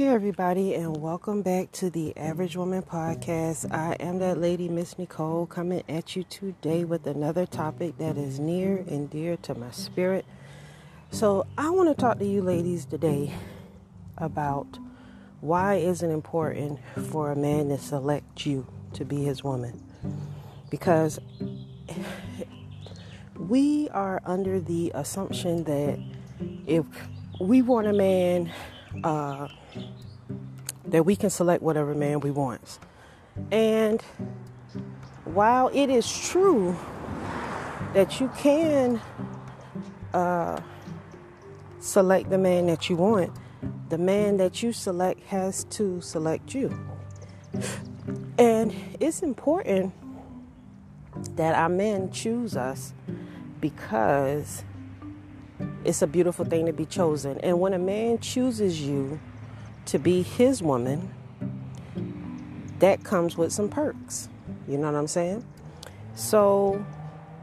Hey, everybody, and welcome back to the Average Woman Podcast. I am that lady, Miss Nicole, coming at you today with another topic that is near and dear to my spirit. So, I want to talk to you ladies today about why is it important for a man to select you to be his woman? Because we are under the assumption that if we want a man, uh, that we can select whatever man we want. And while it is true that you can uh, select the man that you want, the man that you select has to select you. And it's important that our men choose us because it's a beautiful thing to be chosen. And when a man chooses you, to be his woman, that comes with some perks. You know what I'm saying? So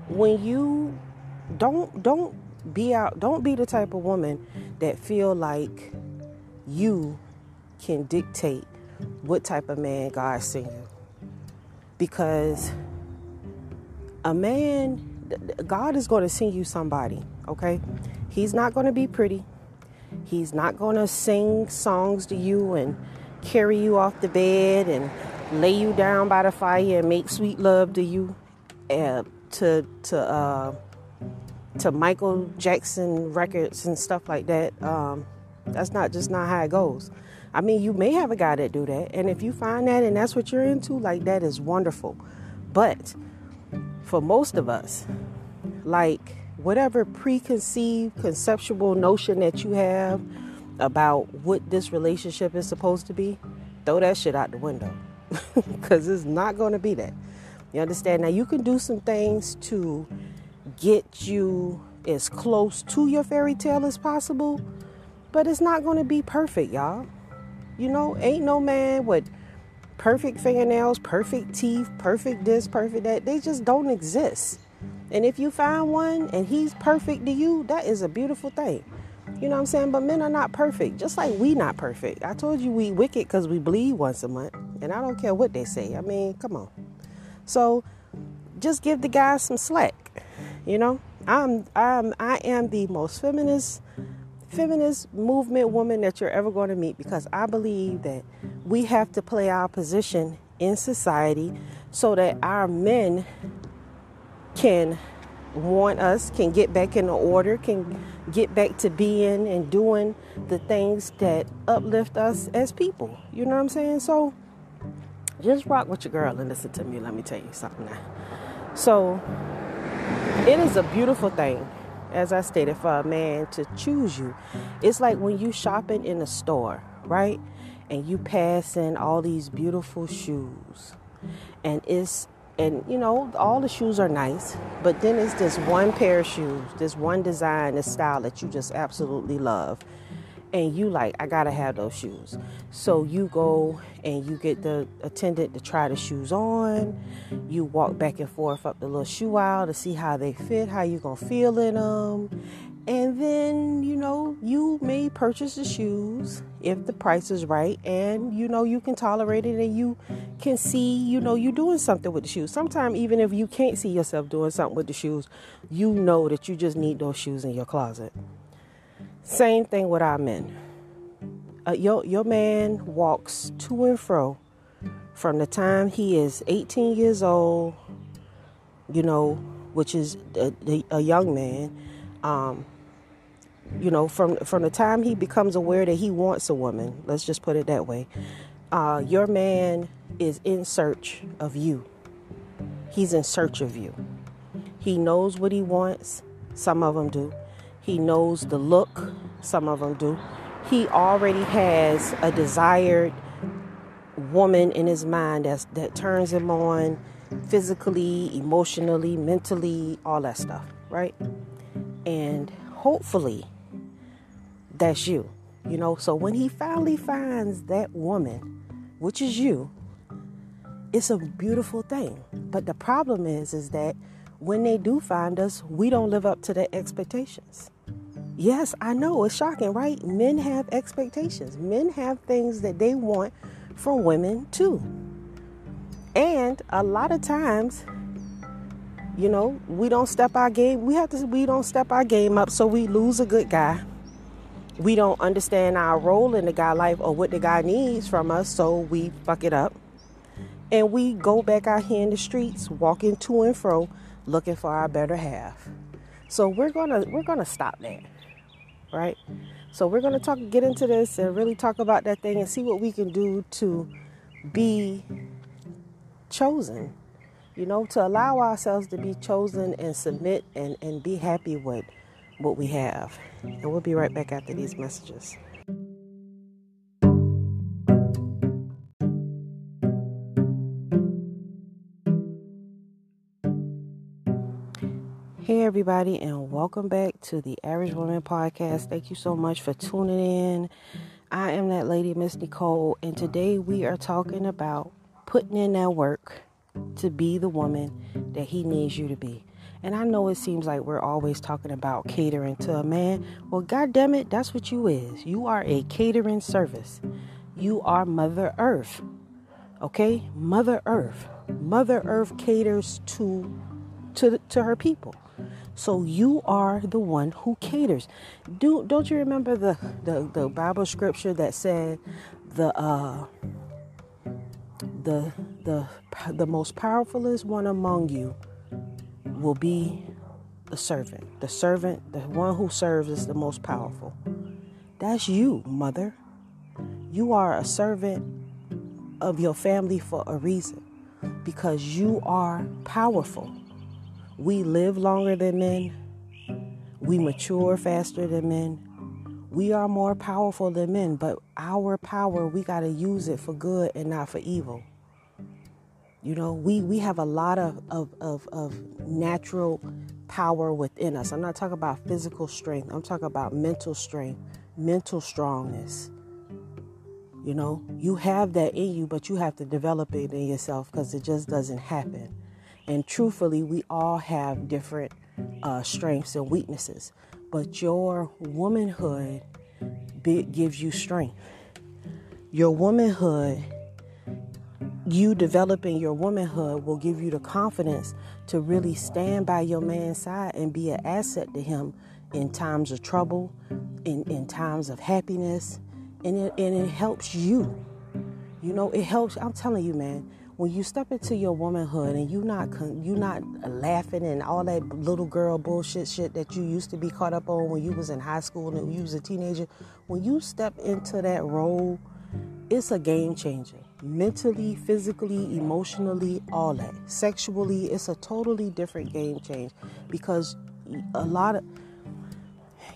when you don't don't be out don't be the type of woman that feel like you can dictate what type of man God sent you. Because a man God is going to send you somebody, okay? He's not going to be pretty. He's not going to sing songs to you and carry you off the bed and lay you down by the fire and make sweet love to you uh, to to uh, to Michael Jackson records and stuff like that. Um, that's not just not how it goes. I mean, you may have a guy that do that, and if you find that and that's what you're into, like that is wonderful. But for most of us, like whatever preconceived conceptual notion that you have about what this relationship is supposed to be, throw that shit out the window. Because it's not going to be that. You understand? Now, you can do some things to get you as close to your fairy tale as possible, but it's not going to be perfect, y'all. You know, ain't no man with perfect fingernails, perfect teeth, perfect this, perfect that. They just don't exist. And if you find one and he's perfect to you, that is a beautiful thing. You know what I'm saying? But men are not perfect, just like we not perfect. I told you we wicked because we bleed once a month, and I don't care what they say. I mean, come on. So just give the guys some slack. You know, I'm I'm I am the most feminist feminist movement woman that you're ever going to meet because I believe that we have to play our position in society so that our men can want us, can get back in order, can get back to being and doing the things that uplift us as people. You know what I'm saying? So just rock with your girl and listen to me. Let me tell you something now. So it is a beautiful thing, as I stated, for a man to choose you. It's like when you shopping in a store, right? And you passing all these beautiful shoes. And it's and you know all the shoes are nice but then it's this one pair of shoes this one design this style that you just absolutely love. And you like i gotta have those shoes. So you go and you get the attendant to try the shoes on. You walk back and forth up the little shoe aisle to see how they fit how you gonna feel in them and then, you know, you may purchase the shoes if the price is right and you know you can tolerate it and you can see, you know, you're doing something with the shoes. Sometimes even if you can't see yourself doing something with the shoes, you know that you just need those shoes in your closet. Same thing with our men. Uh, your your man walks to and fro from the time he is 18 years old, you know, which is a, a young man, um, you know, from from the time he becomes aware that he wants a woman, let's just put it that way, uh, your man is in search of you. He's in search of you. He knows what he wants. Some of them do. He knows the look. Some of them do. He already has a desired woman in his mind that's, that turns him on physically, emotionally, mentally, all that stuff, right? And hopefully, that's you. You know, so when he finally finds that woman, which is you, it's a beautiful thing. But the problem is is that when they do find us, we don't live up to their expectations. Yes, I know it's shocking, right? Men have expectations. Men have things that they want from women too. And a lot of times, you know, we don't step our game. We have to we don't step our game up so we lose a good guy. We don't understand our role in the guy life or what the guy needs from us, so we fuck it up. And we go back out here in the streets, walking to and fro, looking for our better half. So we're gonna we're gonna stop that right? So we're to talk, get into this, and really talk about that thing and see what we can do to be chosen. You know, to allow ourselves to be chosen and submit and, and be happy with what we have. And we'll be right back after these messages. Hey, everybody, and welcome back to the Average Woman Podcast. Thank you so much for tuning in. I am that lady, Miss Nicole, and today we are talking about putting in that work to be the woman that he needs you to be. And I know it seems like we're always talking about catering to a man. Well, God damn it, that's what you is. You are a catering service. You are Mother Earth. Okay? Mother Earth. Mother Earth caters to to to her people. So you are the one who caters. Do don't you remember the the, the Bible scripture that said the uh the the the most powerful is one among you will be the servant. The servant, the one who serves is the most powerful. That's you, mother. You are a servant of your family for a reason because you are powerful. We live longer than men. We mature faster than men. We are more powerful than men, but our power, we got to use it for good and not for evil. You know, we, we have a lot of, of, of, of natural power within us. I'm not talking about physical strength, I'm talking about mental strength, mental strongness. You know, you have that in you, but you have to develop it in yourself because it just doesn't happen. And truthfully, we all have different uh, strengths and weaknesses. But your womanhood gives you strength. Your womanhood, you developing your womanhood will give you the confidence to really stand by your man's side and be an asset to him in times of trouble, in, in times of happiness, and it, and it helps you. You know, it helps. I'm telling you, man, when you step into your womanhood and you not you not laughing and all that little girl bullshit shit that you used to be caught up on when you was in high school and you was a teenager, when you step into that role, it's a game changer. Mentally, physically, emotionally, all that. Sexually, it's a totally different game change because a lot of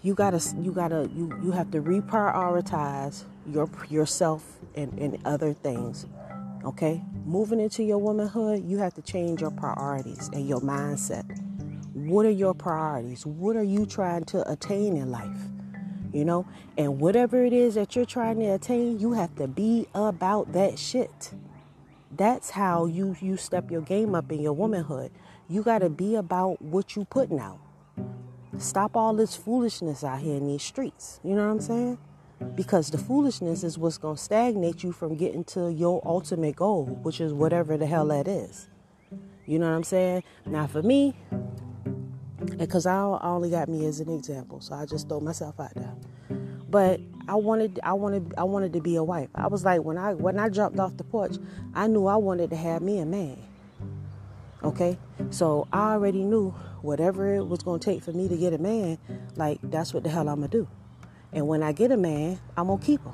you gotta you gotta you you have to reprioritize your yourself and, and other things Okay? Moving into your womanhood, you have to change your priorities and your mindset. What are your priorities? What are you trying to attain in life? You know? And whatever it is that you're trying to attain, you have to be about that shit. That's how you you step your game up in your womanhood. You got to be about what you putting out. Stop all this foolishness out here in these streets. You know what I'm saying? because the foolishness is what's going to stagnate you from getting to your ultimate goal, which is whatever the hell that is. You know what I'm saying? Now, for me, because I only got me as an example, so I just throw myself out there. But I wanted, I wanted, I wanted to be a wife. I was like, when I when I jumped off the porch, I knew I wanted to have me a man. Okay, so I already knew whatever it was to take for me to get a man, like that's what the hell I'm gonna do. And when I get a man, I'm to keep him.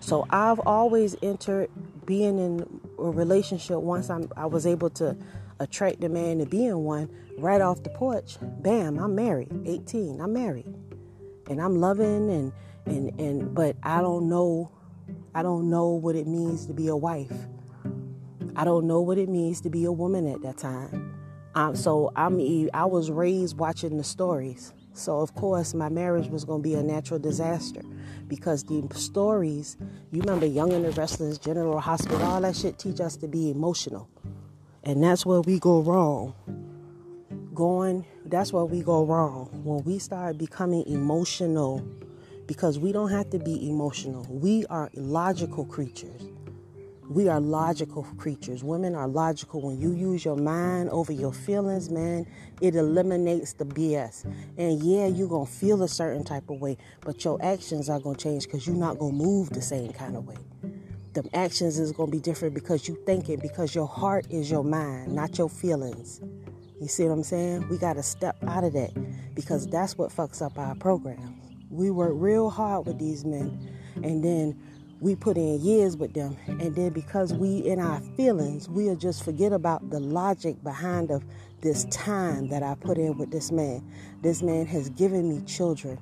So I've always entered being in a relationship once I'm, I was able to attract a man to be in one right off the porch. Bam, I'm married. 18, I'm married. And I'm loving and, and, and, but I don't know, I don't know what it means to be a wife. I don't know what it means to be a woman at that time. Um, so I'm, I was raised watching the stories. So, of course, my marriage was going to be a natural disaster because the stories, you remember Young and the Restless, General Hospital, all that shit teach us to be emotional. And that's where we go wrong. Going, that's where we go wrong. When we start becoming emotional, because we don't have to be emotional, we are logical creatures. We are logical creatures. Women are logical. When you use your mind over your feelings, man, it eliminates the BS. And yeah, you're going to feel a certain type of way, but your actions are going to change because you're not going to move the same kind of way. The actions is going to be different because you thinking, because your heart is your mind, not your feelings. You see what I'm saying? We got to step out of that because that's what fucks up our program. We work real hard with these men, and then we put in years with them and then because we in our feelings we'll just forget about the logic behind of this time that i put in with this man this man has given me children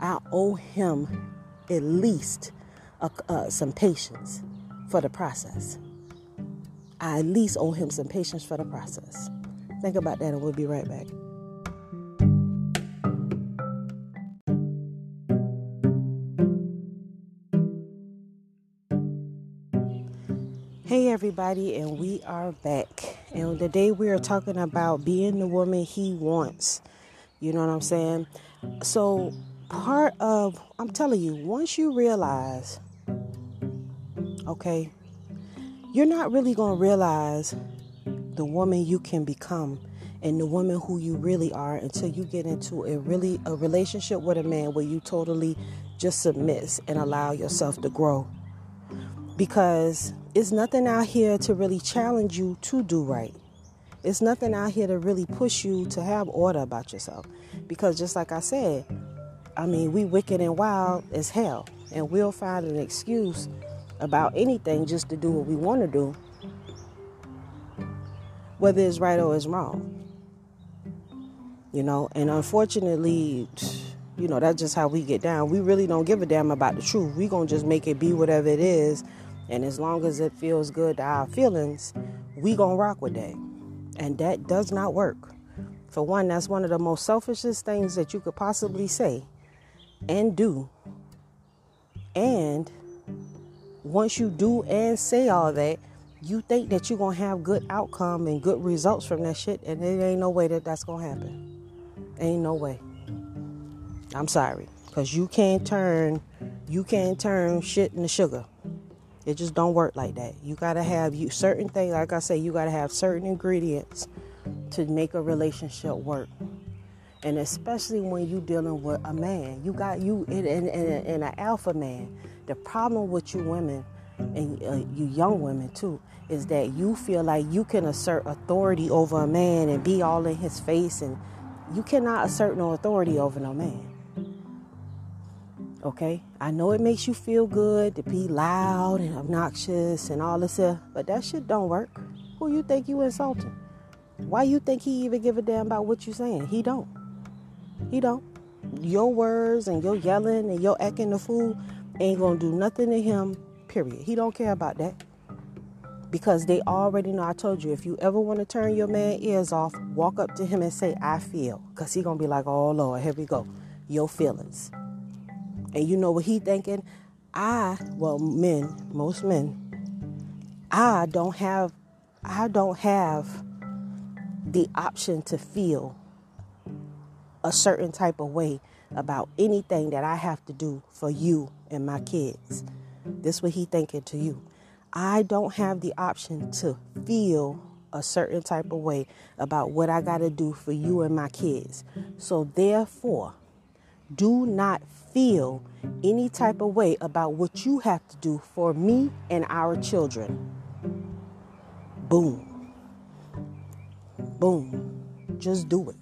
i owe him at least a, uh, some patience for the process i at least owe him some patience for the process think about that and we'll be right back Hey, everybody, and we are back. And today we are talking about being the woman he wants. You know what I'm saying? So, part of, I'm telling you, once you realize, okay, you're not really going to realize the woman you can become and the woman who you really are until you get into a really a relationship with a man where you totally just submit and allow yourself to grow because it's nothing out here to really challenge you to do right. It's nothing out here to really push you to have order about yourself. Because just like I said, I mean, we wicked and wild as hell. And we'll find an excuse about anything just to do what we want to do, whether it's right or it's wrong. You know, and unfortunately, you know, that's just how we get down. We really don't give a damn about the truth. we going to just make it be whatever it is and as long as it feels good to our feelings, we gonna rock with that. And that does not work. For one, that's one of the most selfishest things that you could possibly say and do. And once you do and say all that, you think that you're gonna have good outcome and good results from that shit, and it ain't no way that that's gonna happen. Ain't no way. I'm sorry, cause you can't turn, you can't turn shit into sugar. It just don't work like that. You gotta have you certain things. Like I say, you gotta have certain ingredients to make a relationship work. And especially when you dealing with a man, you got you in, in, in, in an alpha man. The problem with you women and uh, you young women too is that you feel like you can assert authority over a man and be all in his face, and you cannot assert no authority over no man. Okay, I know it makes you feel good to be loud and obnoxious and all this stuff, but that shit don't work. Who you think you insulting? Why you think he even give a damn about what you saying? He don't. He don't. Your words and your yelling and your acting the fool ain't gonna do nothing to him. Period. He don't care about that because they already know. I told you if you ever want to turn your man ears off, walk up to him and say, "I feel," because he gonna be like, "Oh Lord, here we go." Your feelings. And you know what he thinking? I, well, men, most men, I don't have, I don't have the option to feel a certain type of way about anything that I have to do for you and my kids. This what he thinking to you. I don't have the option to feel a certain type of way about what I got to do for you and my kids. So therefore, do not feel any type of way about what you have to do for me and our children. Boom. Boom. Just do it.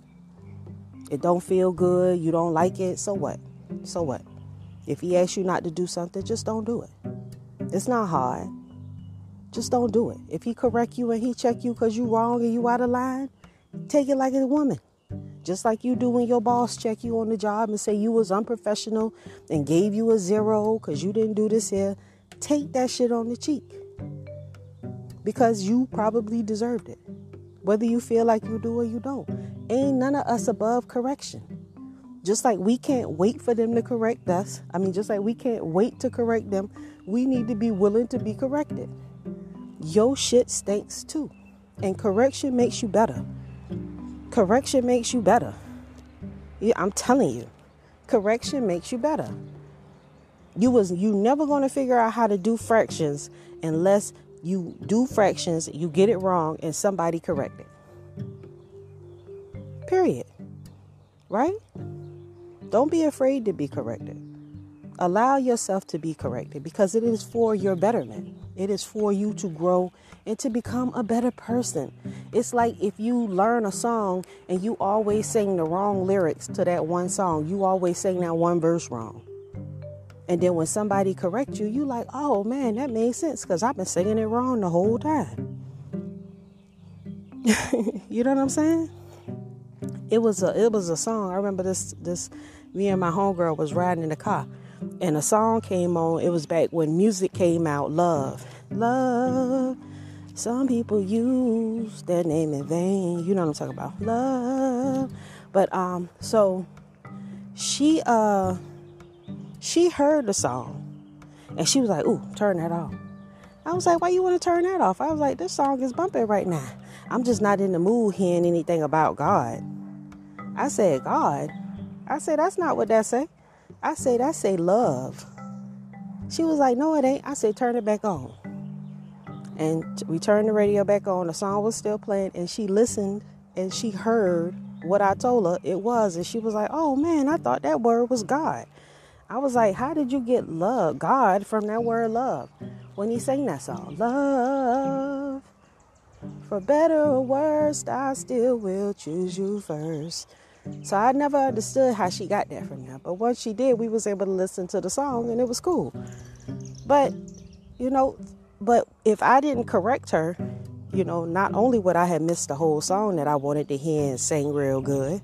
It don't feel good, you don't like it, so what? So what? If he asks you not to do something, just don't do it. It's not hard. Just don't do it. If he correct you and he check you because you wrong and you out of line, take it like a woman. Just like you do when your boss check you on the job and say you was unprofessional and gave you a zero because you didn't do this here. Take that shit on the cheek. Because you probably deserved it. Whether you feel like you do or you don't. Ain't none of us above correction. Just like we can't wait for them to correct us. I mean, just like we can't wait to correct them, we need to be willing to be corrected. Your shit stinks too. And correction makes you better. Correction makes you better. I'm telling you, correction makes you better. You was you never to figure out how to do fractions unless you do fractions, you get it wrong, and somebody correct it. Period. Right? Don't be afraid to be corrected. Allow yourself to be corrected because it is for your betterment. It is for you to grow and to become a better person. It's like if you learn a song and you always sing the wrong lyrics to that one song, you always sing that one verse wrong. And then when somebody corrects you, you like, oh man, that makes sense because I've been singing it wrong the whole time. you know what I'm saying? It was a it was a song. I remember this this me and my homegirl was riding in the car and a song came on. It was back when Musiq came out. Love, love. Some people use their name in vain. You know what I'm talking about. Love. But um, so she uh she heard the song and she was like, "Ooh, turn that off." I was like, "Why you want to turn that off?" I was like, "This song is bumping right now. I'm just not in the mood hearing anything about God." I said, "God." I said, "That's not what that say." I said, I say love. She was like, no, it ain't. I said, turn it back on. And we turned the radio back on. The song was still playing, and she listened and she heard what I told her it was. And she was like, oh man, I thought that word was God. I was like, how did you get love, God, from that word love when he sang that song? Love. For better or worse, I still will choose you first. So I never understood how she got that from that. But once she did, we was able to listen to the song and it was cool. But, you know, but if I didn't correct her, you know, not only would I have missed the whole song that I wanted to hear and sing real good,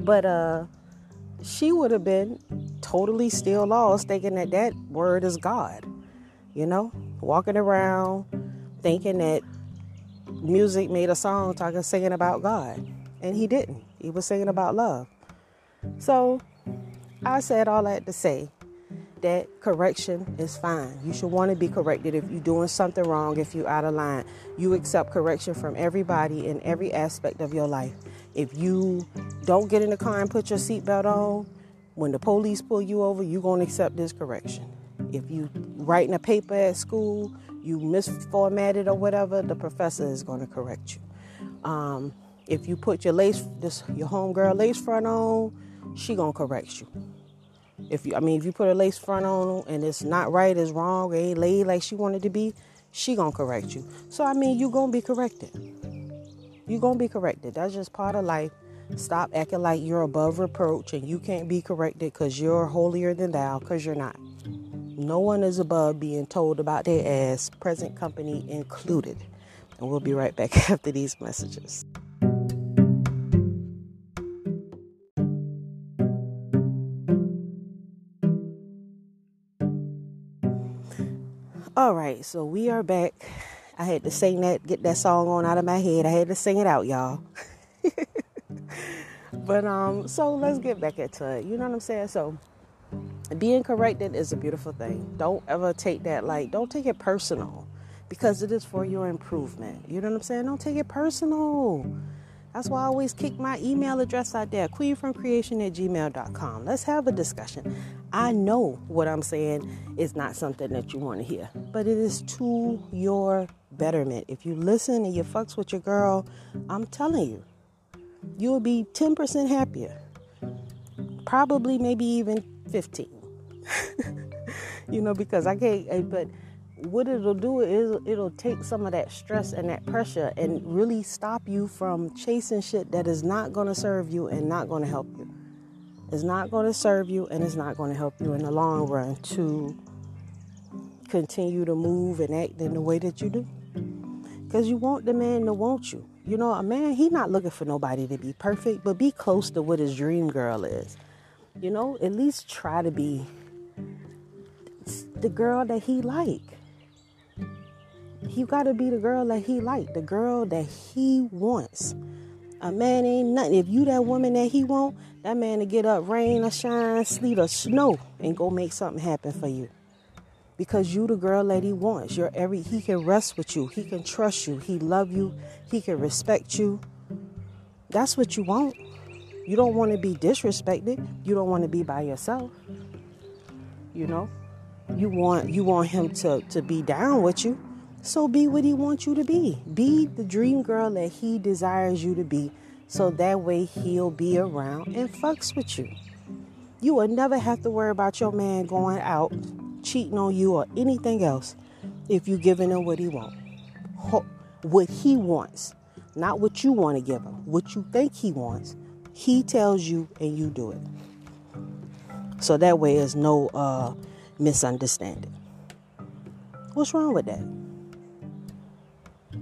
but uh she would have been totally still lost thinking that that word is God. You know, walking around thinking that Musiq made a song talking singing about God, and he didn't. He was singing about love. So I said all that to say that correction is fine. You should want to be corrected if you're doing something wrong, if you're out of line. You accept correction from everybody in every aspect of your life. If you don't get in the car and put your seatbelt on, when the police pull you over, you're going to accept this correction. If you writing a paper at school, you misformatted or whatever, the professor is going to correct you. Um, if you put your lace, this your homegirl lace front on, she gonna correct you. If you, I mean, if you put a lace front on and it's not right, it's wrong, it ain't laid like she wanted to be, she gonna correct you. So I mean, you gonna be corrected. You gonna be corrected. That's just part of life. Stop acting like you're above reproach and you can't be corrected because you're holier than thou, because you're not. No one is above being told about their ass, present company included. And we'll be right back after these messages. All right, so we are back. I had to sing that, get that song on out of my head. I had to sing it out, y'all. but um, so let's get back into it. You know what I'm saying? So being corrected is a beautiful thing. Don't ever take that like, don't take it personal because it is for your improvement. You know what I'm saying? Don't take it personal. That's why I always kick my email address out there, queenfromcreation at gmail.com. Let's have a discussion. I know what I'm saying is not something that you want to hear, but it is to your betterment. If you listen and you fucks with your girl, I'm telling you, you will be 10% happier. Probably maybe even 15. you know, because I can't, eh, but what it'll do is it'll take some of that stress and that pressure and really stop you from chasing shit that is not going to serve you and not going to help you. It's not going to serve you and it's not going to help you in the long run to continue to move and act in the way that you do. Because you want the man to want you. You know, a man, he not looking for nobody to be perfect, but be close to what his dream girl is. You know, at least try to be the girl that he like he got to be the girl that he like, the girl that he wants. A man ain't nothing. If you that woman that he want, that man to get up, rain or shine, sleet or snow, and go make something happen for you. Because you the girl that he wants. You're every he can rest with you. He can trust you. He love you. He can respect you. That's what you want. You don't want to be disrespected. You don't want to be by yourself. You know? You want you want him to to be down with you. So be what he wants you to be. Be the dream girl that he desires you to be. So that way he'll be around and fucks with you. You will never have to worry about your man going out, cheating on you or anything else if you're giving him what he wants. What he wants. Not what you want to give him. What you think he wants. He tells you and you do it. So that way there's no uh, misunderstanding. What's wrong with that?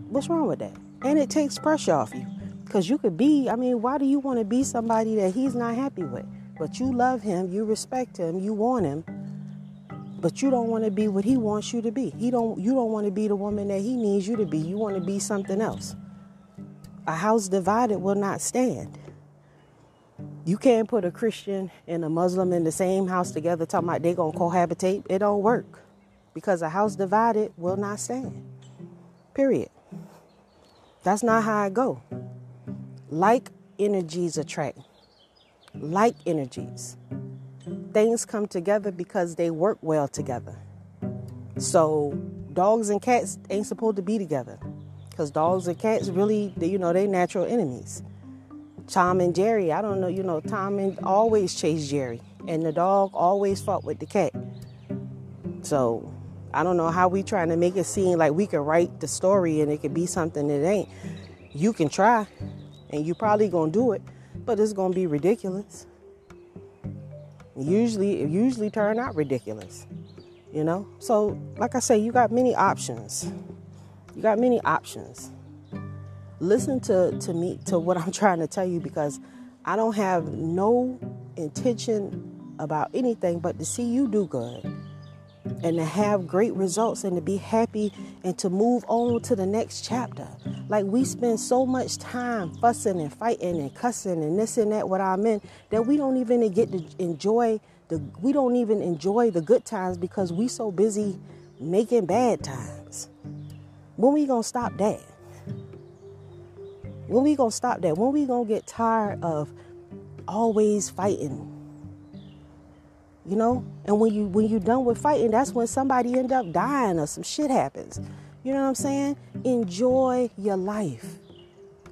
What's wrong with that? And it takes pressure off you. Because you could be, I mean, why do you want to be somebody that he's not happy with? But you love him, you respect him, you want him, but you don't want to be what he wants you to be. He don't you don't want to be the woman that he needs you to be. You want to be something else. A house divided will not stand. You can't put a Christian and a Muslim in the same house together talking about they're gonna cohabitate. It don't work. Because a house divided will not stand. Period. That's not how I go. Like energies attract. Like energies. Things come together because they work well together. So dogs and cats ain't supposed to be together. Because dogs and cats really, you know, they natural enemies. Tom and Jerry, I don't know, you know, Tom and always chased Jerry. And the dog always fought with the cat. So I don't know how we trying to make it seem like we can write the story and it could be something that ain't. You can try, and you probably gonna do it, but it's gonna be ridiculous. Usually, it usually turn out ridiculous, you know. So, like I say, you got many options. You got many options. Listen to to me to what I'm trying to tell you because I don't have no intention about anything but to see you do good and to have great results and to be happy and to move on to the next chapter. Like we spend so much time fussing and fighting and cussing and this and that with our men that we don't even get to enjoy the we don't even enjoy the good times because we so busy making bad times. When we gonna stop that? When we gonna stop that? When we gonna get tired of always fighting? You know? And when you when you're done with fighting that's when somebody end up dying or some shit happens. You know what i'm saying? Enjoy your life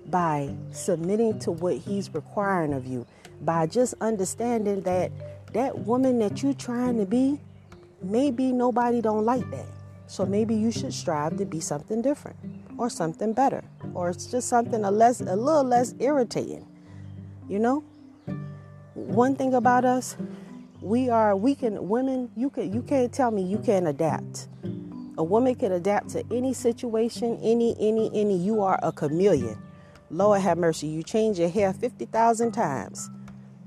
by submitting to what he's requiring of you by just understanding that that woman that you're trying to be maybe nobody don't like that. So maybe you should strive to be something different or something better or it's just something a less a little less irritating you know? One thing about us we are we can women you can you can't tell me you can't adapt. A woman can adapt to any situation any any any. You are a chameleon. Lord have mercy you change your hair 50000 times.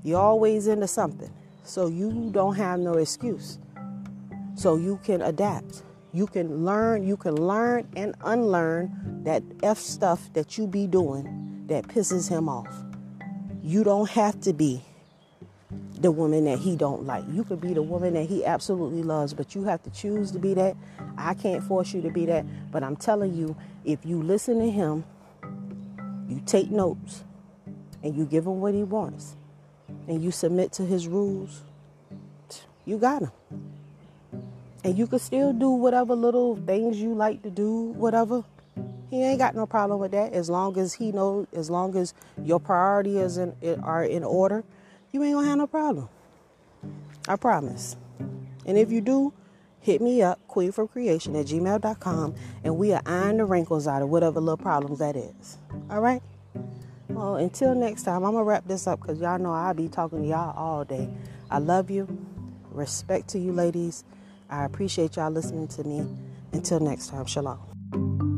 You're always into something. So you don't have no excuse. So you can adapt. You can learn you can learn and unlearn that f stuff that you be doing that pisses him off. You don't have to be the woman that he don't like. You could be the woman that he absolutely loves, but you have to choose to be that. I can't force you to be that, but I'm telling you, if you listen to him, you take notes, and you give him what he wants, and you submit to his rules, you got him. And you can still do whatever little things you like to do, whatever. He ain't got no problem with that as long as he knows, as long as your priorities in, are in order you ain't gonna have no problem. I promise. And if you do, hit me up, queenfromcreation at gmail.com, and we are iron the wrinkles out of whatever little problems that is. All right? Well, until next time, I'm to wrap this up because y'all know I'll be talking to y'all all day. I love you. Respect to you, ladies. I appreciate y'all listening to me. Until next time, shalom.